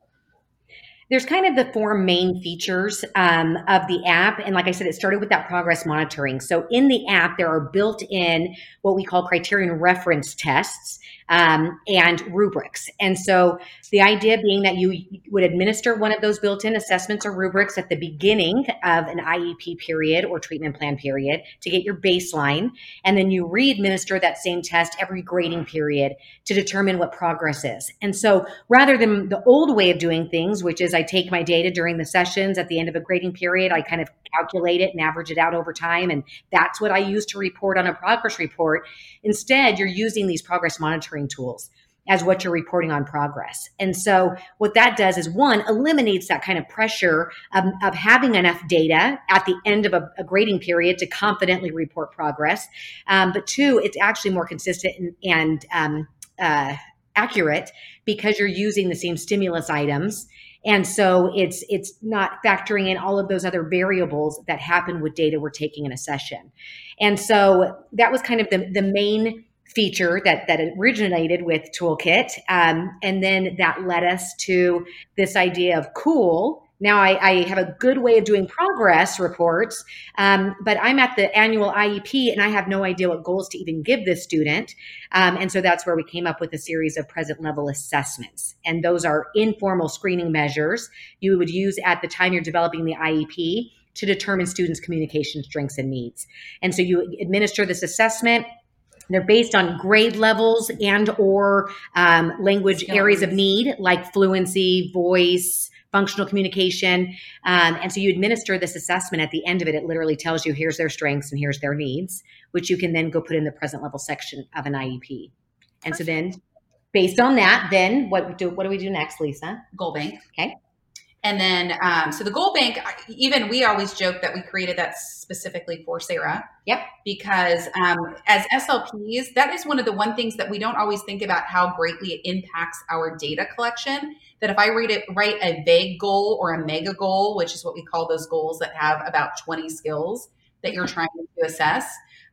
There's kind of the four main features um, of the app. And like I said, it started with that progress monitoring. So in the app, there are built in what we call criterion reference tests um, and rubrics. And so the idea being that you would administer one of those built in assessments or rubrics at the beginning of an IEP period or treatment plan period to get your baseline. And then you re administer that same test every grading period to determine what progress is. And so rather than the old way of doing things, which is I take my data during the sessions at the end of a grading period, I kind of calculate it and average it out over time. And that's what I use to report on a progress report. Instead, you're using these progress monitoring tools as what you're reporting on progress. And so, what that does is one, eliminates that kind of pressure of, of having enough data at the end of a, a grading period to confidently report progress. Um, but two, it's actually more consistent and, and um, uh, accurate because you're using the same stimulus items and so it's it's not factoring in all of those other variables that happen with data we're taking in a session and so that was kind of the, the main feature that that originated with toolkit um, and then that led us to this idea of cool Now I, I, have a good way of doing progress reports, um, but I'm at the annual IEP and I have no idea what goals to even give this student. Um, and so that's where we came up with a series of present level assessments. And those are informal screening measures you would use at the time you're developing the IEP to determine students' communication strengths and needs. And so you administer this assessment they're based on grade levels and or um, language areas of need like fluency voice functional communication. Um, and so you administer this assessment at the end of it. It literally tells you here's their strengths and here's their needs, which you can then go put in the present level section of an IEP. And Perfect. so then based on that, then what do what do we do next, Lisa? Goal bank. Okay. And then, um, so the goal bank, even we always joke that we created that specifically for Sarah. Yep. Because um, as SLPs, that is one of the one things that we don't always think about how greatly it impacts our data collection. That if I read it, write a vague goal or a mega goal, which is what we call those goals that have about 20 skills that you're trying to assess,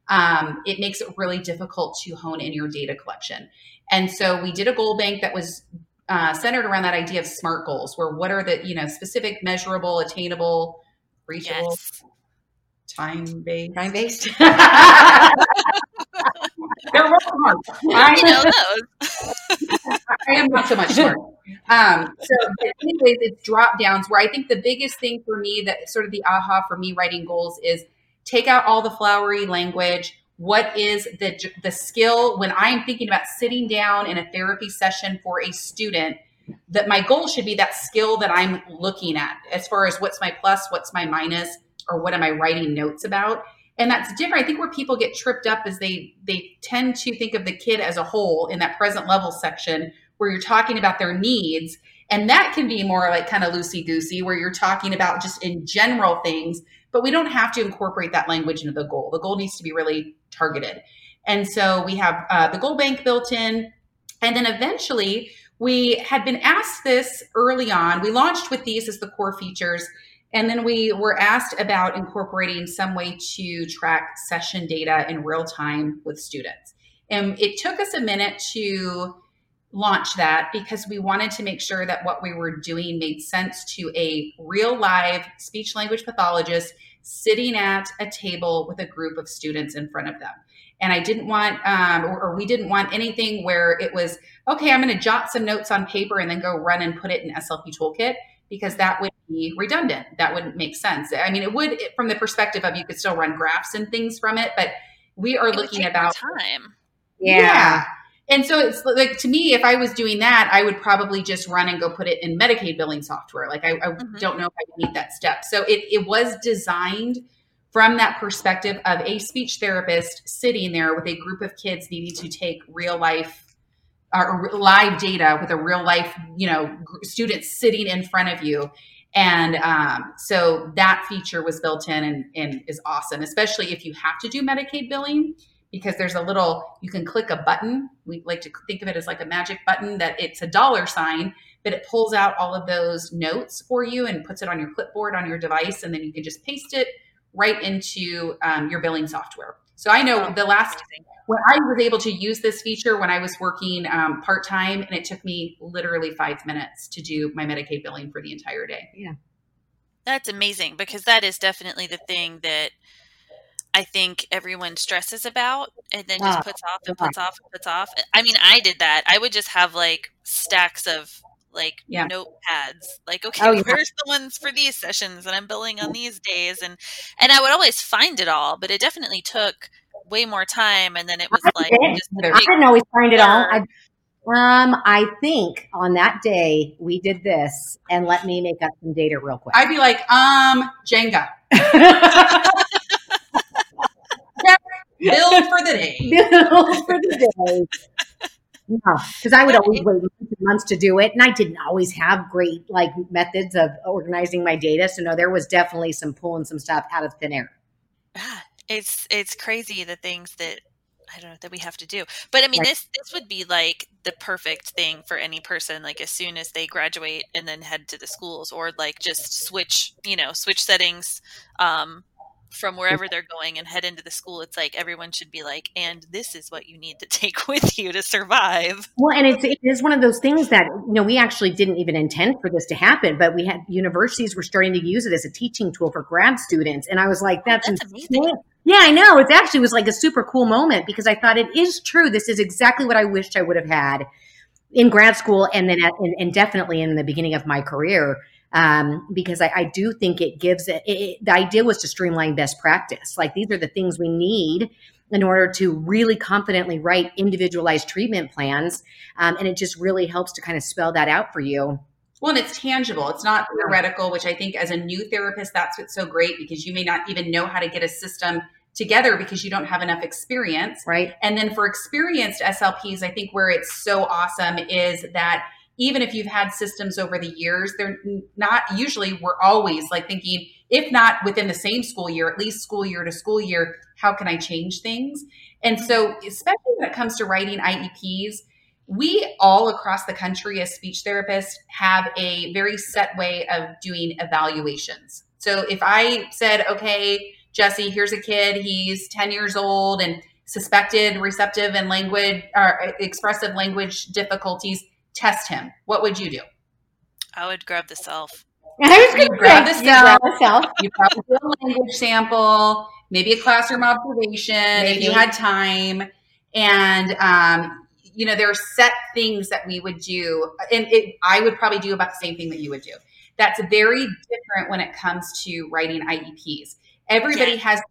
um, it makes it really difficult to hone in your data collection. And so we did a goal bank that was uh, centered around that idea of SMART goals, where what are the you know specific, measurable, attainable, reachable, yes. time based, time based. They're real smart. I know those. I am not so much smart. Um, so, anyways, it's drop downs where I think the biggest thing for me that sort of the aha for me writing goals is take out all the flowery language what is the the skill when i'm thinking about sitting down in a therapy session for a student that my goal should be that skill that i'm looking at as far as what's my plus what's my minus or what am i writing notes about? And that's different. I think where people get tripped up is they they tend to think of the kid as a whole in that present level section where you're talking about their needs. And that can be more like kind of loosey goosey where you're talking about just in general things but we don't have to incorporate that language into the goal. The goal needs to be really targeted. And so we have uh, the goal bank built in. And then eventually we had been asked this early on. We launched with these as the core features. And then we were asked about incorporating some way to track session data in real time with students. And it took us a minute to launch that because we wanted to make sure that what we were doing made sense to a real live speech language pathologist sitting at a table with a group of students in front of them. And I didn't want, um, or, or, we didn't want anything where it was, okay, I'm going to jot some notes on paper and then go run and put it in SLP Toolkit because that would be redundant. That wouldn't make sense. I mean, it would from the perspective of you could still run graphs and things from it, but we are it looking about time. Yeah. yeah. And so it's like to me, if I was doing that, I would probably just run and go put it in Medicaid billing software. Like I, I mm-hmm. don't know if I would need that step. So it, it was designed from that perspective of a speech therapist sitting there with a group of kids needing to take real life or live data with a real life, you know, student sitting in front of you. And um, so that feature was built in and, and is awesome, especially if you have to do Medicaid billing because there's a little you can click a button. We like to think of it as like a magic button that it's a dollar sign but it pulls out all of those notes for you and puts it on your clipboard on your device and then you can just paste it right into um, your billing software. So i know the last when i was able to use this feature when i was working um, part-time and it took me literally five minutes to do my medicaid billing for the entire day. Yeah. That's amazing because that is definitely the thing that I think everyone stresses about and then just puts off and puts off and puts off. I mean, I did that. I would just have like stacks of like yeah. notepads. Like, okay, oh, yeah. where's the ones for these sessions that I'm billing on these days and and I would always find it all, but it definitely took way more time and then it was like I didn't always find it all. I, um, I think on that day we did this and let me make up some data real quick. I'd be like, um, Jenga. Billed for the day. Billed for the day. No, because I would always wait months to do it, and I didn't always have great like methods of organizing my data. So no, there was definitely some pulling some stuff out of thin air. It's it's crazy the things that I don't know that we have to do. But I mean, right. this this would be like the perfect thing for any person. Like as soon as they graduate and then head to the schools, or like just switch, you know, switch settings. Um, from wherever they're going and head into the school it's like everyone should be like and this is what you need to take with you to survive. Well and it's it is one of those things that you know we actually didn't even intend for this to happen but we had universities were starting to use it as a teaching tool for grad students and i was like that's, that's amazing. Yeah i know it actually was like a super cool moment because i thought it is true this is exactly what i wished i would have had in grad school and then at, and, and definitely in the beginning of my career um, because I, I, do think it gives it, it, the idea was to streamline best practice. Like these are the things we need in order to really confidently write individualized treatment plans. Um, and it just really helps to kind of spell that out for you. Well, and it's tangible. It's not theoretical, which I think as a new therapist, that's what's so great because you may not even know how to get a system together because you don't have enough experience. Right. And then for experienced SLPs, I think where it's so awesome is that even if you've had systems over the years, they're not usually, we're always like thinking, if not within the same school year, at least school year to school year, how can I change things? And so, especially when it comes to writing IEPs, we all across the country as speech therapists have a very set way of doing evaluations. So if I said, okay, Jesse, here's a kid, he's 10 years old and suspected receptive and language or expressive language difficulties test him, what would you do? I would grab the CELF. I was going to grab the CELF. CELF. You probably do a language sample, maybe a classroom observation maybe. if you had time. And, um, you know, there are set things that we would do. And it, I would probably do about the same thing that you would do. That's very different when it comes to writing IEPs. Everybody yeah. has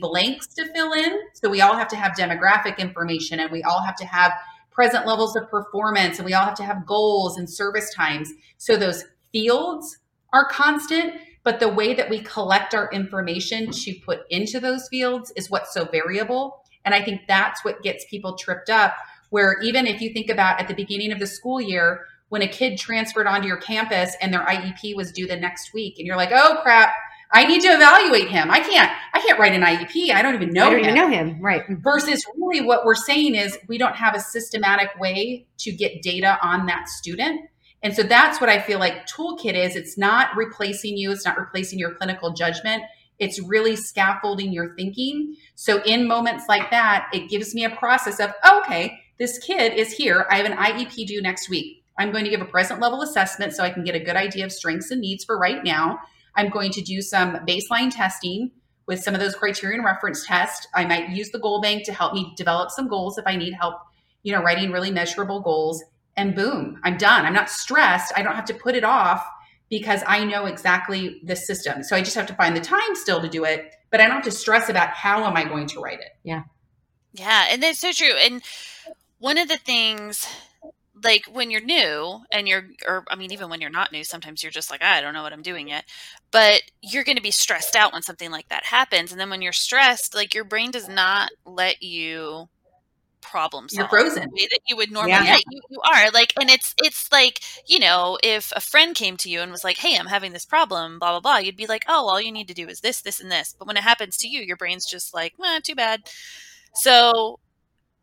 blanks to fill in. So we all have to have demographic information and we all have to have present levels of performance and we all have to have goals and service times. So those fields are constant, but the way that we collect our information to put into those fields is what's so variable. And I think that's what gets people tripped up. Where even if you think about at the beginning of the school year, when a kid transferred onto your campus and their IEP was due the next week, and you're like, oh crap, I need to evaluate him. I can't, I can't write an IEP. I don't even know I don't him. Even know him. Right. Mm. Versus really what we're saying is we don't have a systematic way to get data on that student. And so that's what I feel like toolkit is. It's not replacing you. It's not replacing your clinical judgment. It's really scaffolding your thinking. So in moments like that, it gives me a process of, oh, okay, this kid is here. I have an IEP due next week. I'm going to give a present level assessment so I can get a good idea of strengths and needs for right now. I'm going to do some baseline testing with some of those criterion reference tests. I might use the goal bank to help me develop some goals if I need help, you know, writing really measurable goals. And boom, I'm done. I'm not stressed. I don't have to put it off because I know exactly the system. So I just have to find the time still to do it, but I don't have to stress about how am I going to write it. Yeah. Yeah, and that's so true. And one of the things like when you're new and you're or i mean even when you're not new sometimes you're just like i don't know what i'm doing yet. But you're going to be stressed out when something like that happens and then when you're stressed like your brain does not let you problem solve you're frozen. the way that you would normally yeah. you, you are like and it's it's like you know if a friend came to you and was like hey i'm having this problem blah blah blah you'd be like oh all you need to do is this this and this. But when it happens to you your brain's just like eh, too bad. So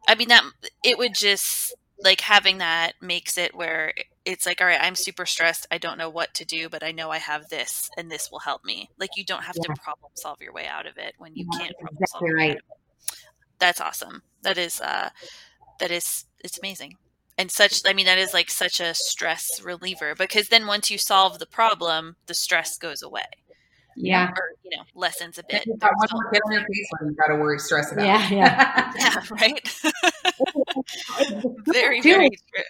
i mean that it would just like having that makes it where it's like all right i'm super stressed i don't know what to do but i know i have this and this will help me. Like you don't have yeah. to problem solve your way out of it when you yeah, can't problem exactly solve right. that's awesome. That is uh that is it's amazing. And such i mean that is like such a stress reliever because then once you solve the problem the stress goes away. Yeah. Or you know lessens a bit you got one more kid on your face you got to worry stress about yeah yeah. Yeah right very very true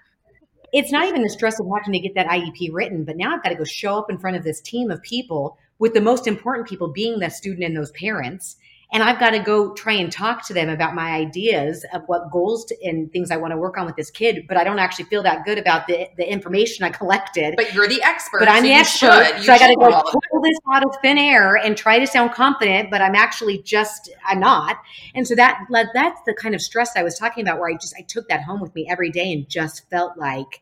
it's not even the stress of having to get that IEP written, but now I've got to go show up in front of this team of people with the most important people being the student and those parents and I've got to go try and talk to them about my ideas of what goals to, and things I want to work on with this kid. But I don't actually feel that good about the, the information I collected. But you're the expert. But I'm so the expert. so I got to go pull this out of thin air and try to sound confident, but I'm actually just, I'm not. And so that, that's the kind of stress I was talking about where I just, I took that home with me every day and just felt like,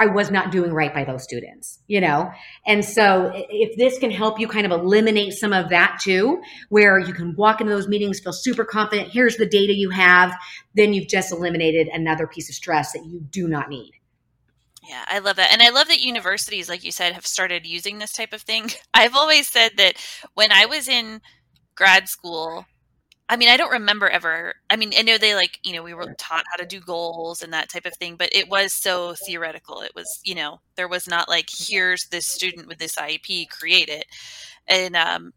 I was not doing right by those students, you know? And so if this can help you kind of eliminate some of that too, where you can walk into those meetings, feel super confident, here's the data you have, then you've just eliminated another piece of stress that you do not need. Yeah, I love that. And I love that universities, like you said, have started using this type of thing. I've always said that when I was in grad school, I mean, I don't remember ever. I mean, I know they like, you know, we were taught how to do goals and that type of thing, but it was so theoretical. It was, you know, there was not like, here's this student with this IEP, create it. And, um,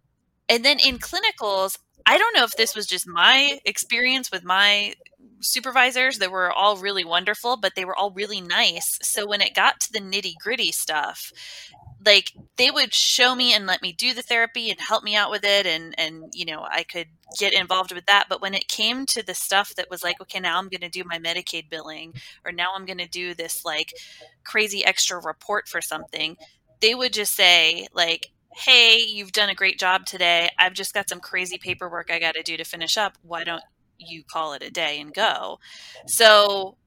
and then in clinicals, I don't know if this was just my experience with my supervisors that were all really wonderful, but they were all really nice. So when it got to the nitty gritty stuff, like they would show me and let me do the therapy and help me out with it and and you know i could get involved with that. But when it came to the stuff that was like okay now i'm going to do my medicaid billing or now i'm going to do this like crazy extra report for something they would just say like hey you've done a great job today. I've just got some crazy paperwork i got to do to finish up. Why don't you call it a day and go? So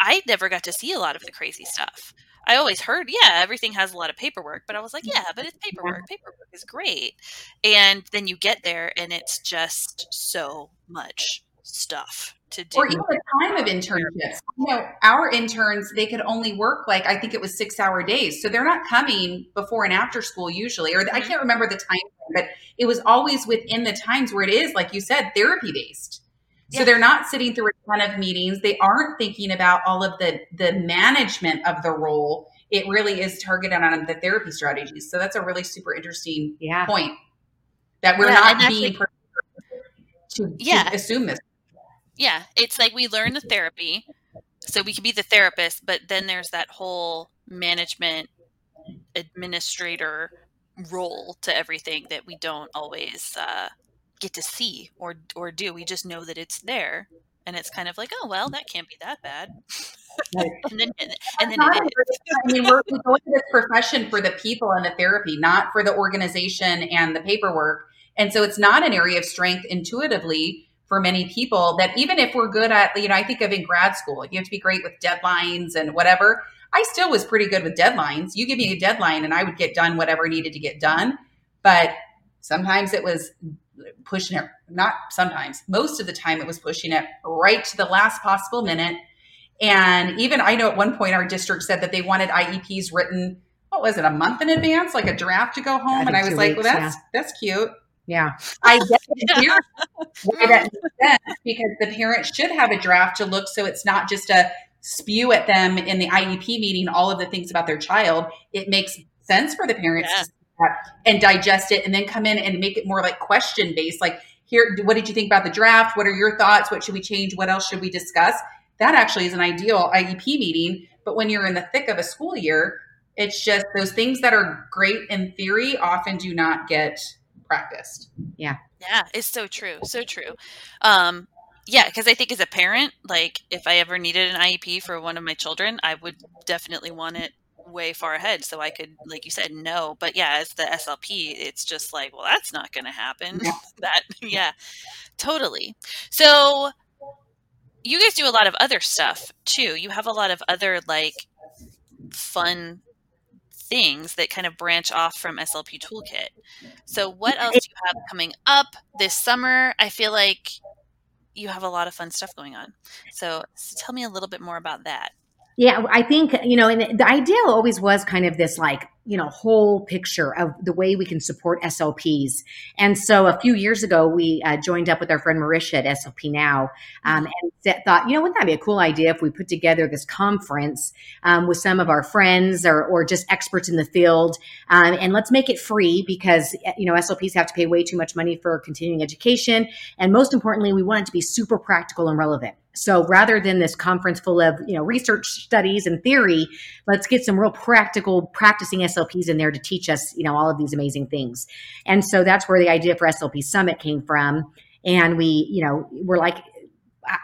i never got to see a lot of the crazy stuff I always heard, yeah, everything has a lot of paperwork, but I was like, yeah, but it's paperwork. Paperwork is great. And then you get there and it's just so much stuff to do. Or even the time of internships. You know, our interns, they could only work like, I think it was six hour days. So they're not coming before and after school usually, or mm-hmm. I can't remember the time, but it was always within the times where it is, like you said, therapy based. So yeah. they're not sitting through a ton of meetings. They aren't thinking about all of the the management of the role. It really is targeted on the therapy strategies. So that's a really super interesting yeah. point that we're yeah, not being like, to, yeah. to assume this. Yeah, it's like we learn the therapy, so we can be the therapist, but then there's that whole management administrator role to everything that we don't always uh, get to see or or do. We just know that it's there, and it's kind of like, oh well, that can't be that bad. and then and, then it is. I mean, we're, we go into this profession for the people and the therapy, not for the organization and the paperwork. And so it's not an area of strength intuitively for many people that even if we're good at, you know, I think of in grad school, you have to be great with deadlines and whatever. I still was pretty good with deadlines. You give me a deadline and I would get done whatever needed to get done. But sometimes it was pushing it, not sometimes, most of the time it was pushing it right to the last possible minute. And even I know at one point our district said that they wanted IEPs written, what was it, a month in advance, like a draft to go home. and I was like, weeks, well, that's, yeah. that's cute. Yeah. I get it why that makes sense because the parent should have a draft to look so it's not just a spew at them in the IEP meeting all of the things about their child. It makes sense for the parents yeah. to and digest it and then come in and make it more like question based like here what did you think about the draft? What are your thoughts? What should we change? What else should we discuss? That actually is an ideal iep meeting but when you're in the thick of a school year it's just those things that are great in theory often do not get practiced. Yeah. Yeah it's so true so true. Um yeah because i think as a parent like if i ever needed an iep for one of my children i would definitely want it way far ahead so I could, like you said, no. But yeah, as the SLP, it's just like, well, that's not going to happen. Yeah. that, yeah, totally. So you guys do a lot of other stuff too. You have a lot of other like fun things that kind of branch off from SLP Toolkit. So what else do you have coming up this summer? I feel like you have a lot of fun stuff going on. So, so tell me a little bit more about that. Yeah, I think, you know, and the idea always was kind of this like, you know, whole picture of the way we can support SLPs. And so a few years ago, we uh, joined up with our friend Marisha at SLP Now um, and thought, you know, wouldn't that be a cool idea if we put together this conference um, with some of our friends or, or just experts in the field? Um, and let's make it free because, you know, SLPs have to pay way too much money for continuing education. And most importantly, we want it to be super practical and relevant. So rather than this conference full of you know research studies and theory, let's get some real practical practicing SLPs in there to teach us you know all of these amazing things. And so that's where the idea for SLP Summit came from. And we you know we're like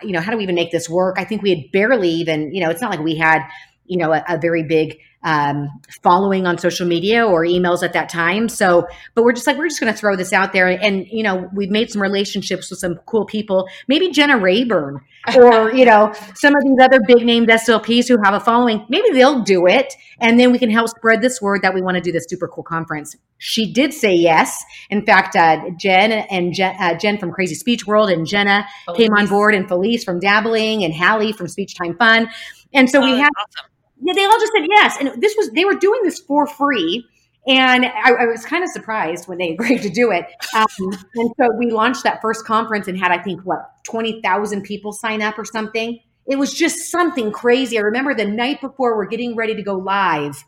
you know how do we even make this work? I think we had barely even you know it's not like we had you know a, a very big um, following on social media or emails at that time. So, but we're just like, we're just going to throw this out there. And, you know, we've made some relationships with some cool people, maybe Jenna Rayburn or, you know, some of these other big named SLPs who have a following. Maybe they'll do it. And then we can help spread this word that we want to do this super cool conference. She did say yes. In fact, uh, Jen and Jen, uh, Jen, from Crazy Speech World and Jenna Felice. came on board and Felice from Dabbling and Hallie from Speech Time Fun. And so oh, we have. Awesome yeah, they all just said yes. And this was, they were doing this for free. And I, I, was kind of surprised when they agreed to do it. Um, and so we launched that first conference and had, I think, what, 20,000 people sign up or something. It was just something crazy. I remember the night before we're getting ready to go live,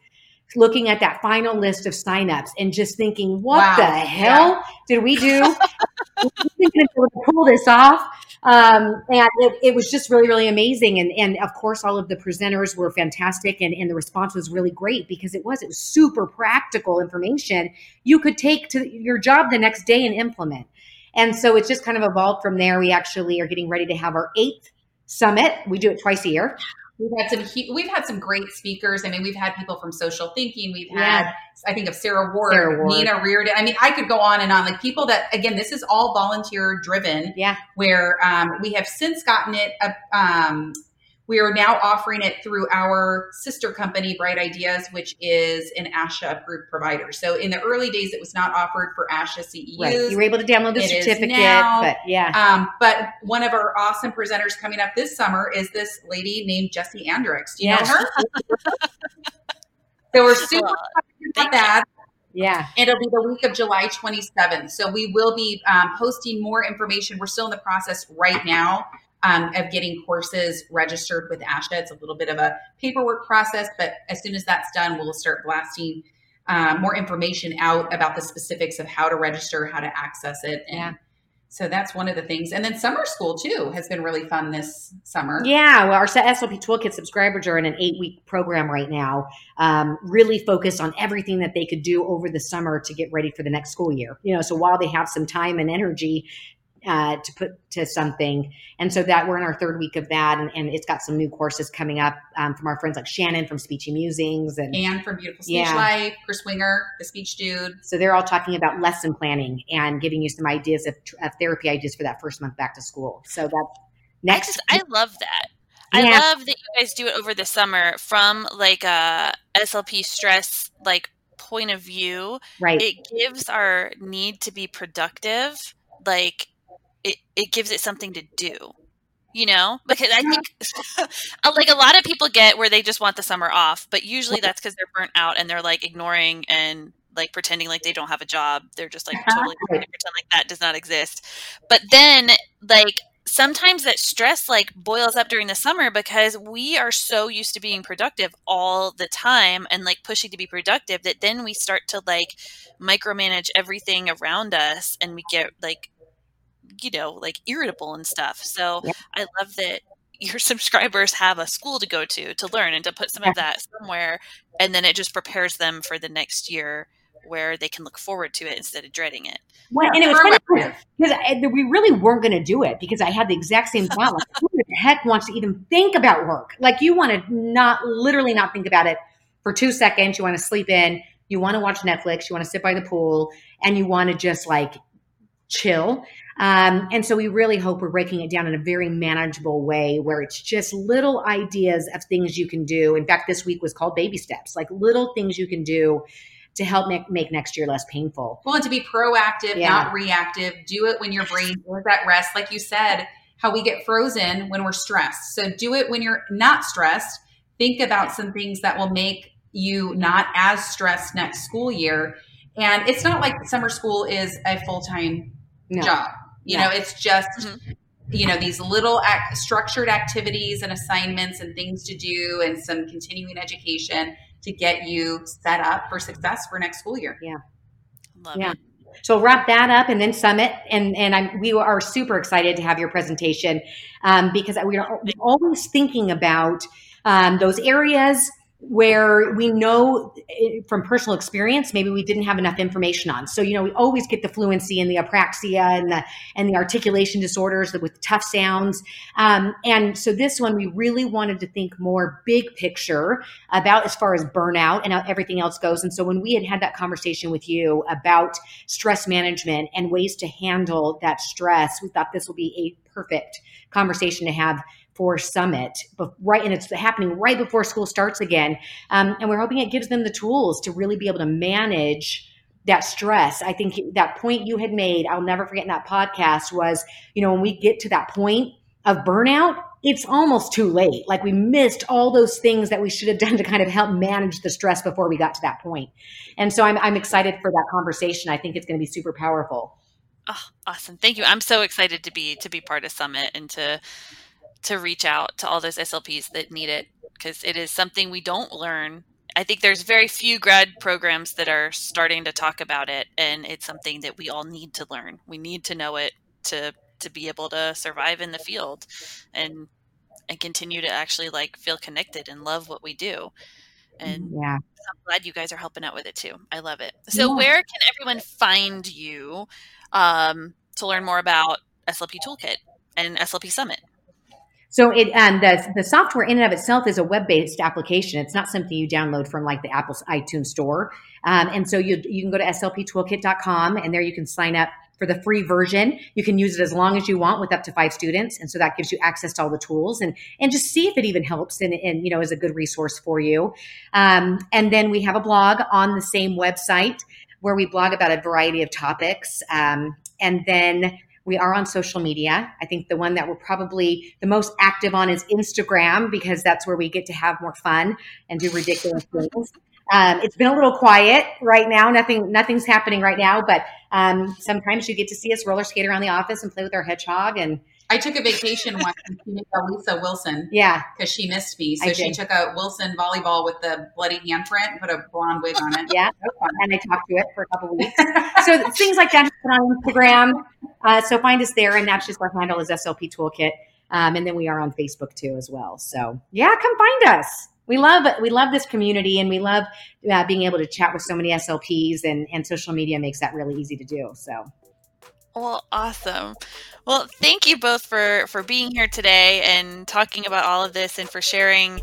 looking at that final list of signups and just thinking, what wow. the hell yeah. did we do? we to pull this off. Um, and it, it, was just really, really amazing. And, and of course, all of the presenters were fantastic and, and the response was really great because it was, it was super practical information you could take to your job the next day and implement. And so it's just kind of evolved from there. We actually are getting ready to have our eighth summit. We do it twice a year. We've had some we've had some great speakers. I mean, we've had people from social thinking. We've had yeah. I think of Sarah Ward, Sarah Ward, Nina Reardon. I mean, I could go on and on. Like people that again, this is all volunteer driven. Yeah. Where um, we have since gotten it uh, um, we are now offering it through our sister company, Bright Ideas, which is an ASHA approved provider. So in the early days, it was not offered for ASHA CEUs. Right. You were able to download the it certificate, now, but yeah. Um, but one of our awesome presenters coming up this summer is this lady named Jessie Andricks. Do you yes. know her? so we're super well, about that. Yeah. It'll be the week of July 27th. So we will be um, posting more information. We're still in the process right now um, of getting courses registered with ASHA. It's a little bit of a paperwork process, but as soon as that's done, we'll start blasting uh, more information out about the specifics of how to register, how to access it. And yeah. So that's one of the things. And then summer school too has been really fun this summer. Yeah. Well, our SLP Toolkit subscribers are in an eight week program right now, um, really focused on everything that they could do over the summer to get ready for the next school year. You know, so while they have some time and energy uh, to put to something. And so that we're in our third week of that, and, and it's got some new courses coming up um, from our friends like Shannon from Speechy Musings and Anne from Beautiful Speech yeah. Life, Chris Wenger, the Speech Dude. So they're all talking about lesson planning and giving you some ideas of, of therapy ideas for that first month back to school. So that's next. I, just, I love that. Yeah. I love that you guys do it over the summer from like a SLP stress like point of view. Right. It gives our need to be productive like it, it gives it something to do you know? Because i think uh, like a lot of people get where they just want the summer off but usually that's because they're burnt out and they're like ignoring and like pretending like they don't have a job. They're just like totally pretend like that does not exist. But then like sometimes that stress like boils up during the summer because we are so used to being productive all the time and like pushing to be productive that then we start to like micromanage everything around us and we get like you know, like irritable and stuff. So yeah. I love that your subscribers have a school to go to to learn and to put some of that somewhere and then it just prepares them for the next year where they can look forward to it instead of dreading it. Well, and it was funny because we really weren't going to do it because I had the exact same thought. Like, who the heck wants to even think about work? Like, you want to not literally not think about it for two seconds. You want to sleep in. You want to watch Netflix. You want to sit by the pool, and you want to just like chill. Um, and so we really hope we're breaking it down in a very manageable way where it's just little ideas of things you can do. In fact, this week was called baby steps, like little things you can do to help make, make next year less painful. Well, and to be proactive, yeah. not reactive. Do it when your brain is at rest. Like you said, how we get frozen when we're stressed. So do it when you're not stressed. Think about some things that will make you not as stressed next school year. And it's not like summer school is a full time no. job. You yeah. know, it's just mm-hmm. you know these little act, structured activities and assignments and things to do, and some continuing education to get you set up for success for next school year. Yeah, love yeah. it. So wrap that up and then summit, and and I'm, we are super excited to have your presentation um, because we are always thinking about um, those areas where we know eh, from personal experience maybe we didn't have enough information on. So you know we always get the fluency and the apraxia and the and the articulation disorders with tough sounds. Um, and so this one we really wanted to think more big picture about as far as burnout and everything else goes. And so when we had had that conversation with you about stress management and ways to handle that stress we thought this will be a perfect conversation to have for Summit, right, and it's happening right before school starts again. Um, and we're hoping it gives them the tools to really be able to manage that stress. I think that point you had made, I'll never forget in that podcast was, you know, when we get to that point of burnout, it's almost too late. Like we missed all those things that we should have done to kind of help manage the stress before we got to that point. And so I'm, I'm excited for that conversation. I think it's going to be super powerful. Oh, awesome. Thank you. I'm so excited to be, to be part of Summit and to, to reach out to all those SLPs that need it because it is something we don't learn. I think there's very few grad programs that are starting to talk about it and it's something that we all need to learn. We need to know it to to be able to survive in the field and and continue to actually like feel connected and love what we do. And yeah. I'm glad you guys are helping out with it too. I love it. So yeah. where can everyone find you um, to learn more about SLP Toolkit and SLP Summit? So it and the the software in and of itself is a web based application. It's not something you download from like the Apple iTunes store. Um, and so you you can go to slptoolkit.com and there you can sign up for the free version. You can use it as long as you want with up to five students. And so that gives you access to all the tools and, and just see if it even helps and, and you know, is a good resource for you. Um, and then we have a blog on the same website where we blog about a variety of topics. Um, and then we are on social media. I think the one that we're probably the most active on is Instagram because that's where we get to have more fun and do ridiculous things. Um, it's been a little quiet right now. Nothing, nothing's happening right now. But um, sometimes you get to see us roller skate around the office and play with our hedgehog. And I took a vacation once and she made Lisa Wilson. Yeah, because she missed me. So she took a Wilson volleyball with the bloody handprint and put a blonde wig on it. yeah, and I talked to it for a couple weeks. so things like that put on Instagram. Uh, so find us there, and that's just our handle is SLP Toolkit. Um, and then we are on Facebook too as well. So yeah, come find us we love we love this community and we love uh, being able to chat with so many slps and and social media makes that really easy to do so well awesome. Well thank you both for for being here today and talking about all of this and for sharing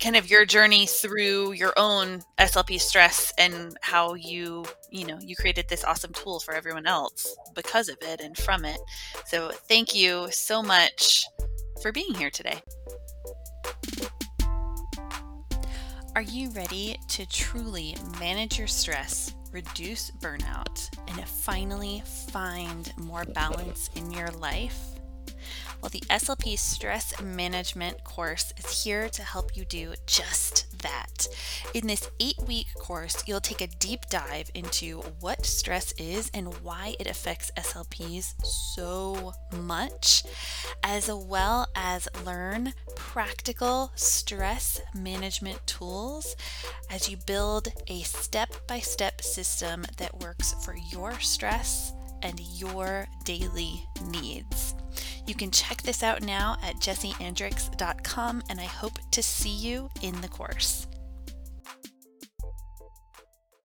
kind of your journey through your own slp stress and how you you know you created this awesome tool for everyone else because of it and from it. So thank you so much for being here today. Are you ready to truly manage your stress, reduce burnout, and finally find more balance in your life? Well, the SLP Stress Management course is here to help you do just that. In this eight week course, you'll take a deep dive into what stress is and why it affects SLPs so much, as well as learn practical stress management tools as you build a step by step system that works for your stress and your daily needs. You can check this out now at jessieandricks.com, and I hope to see you in the course.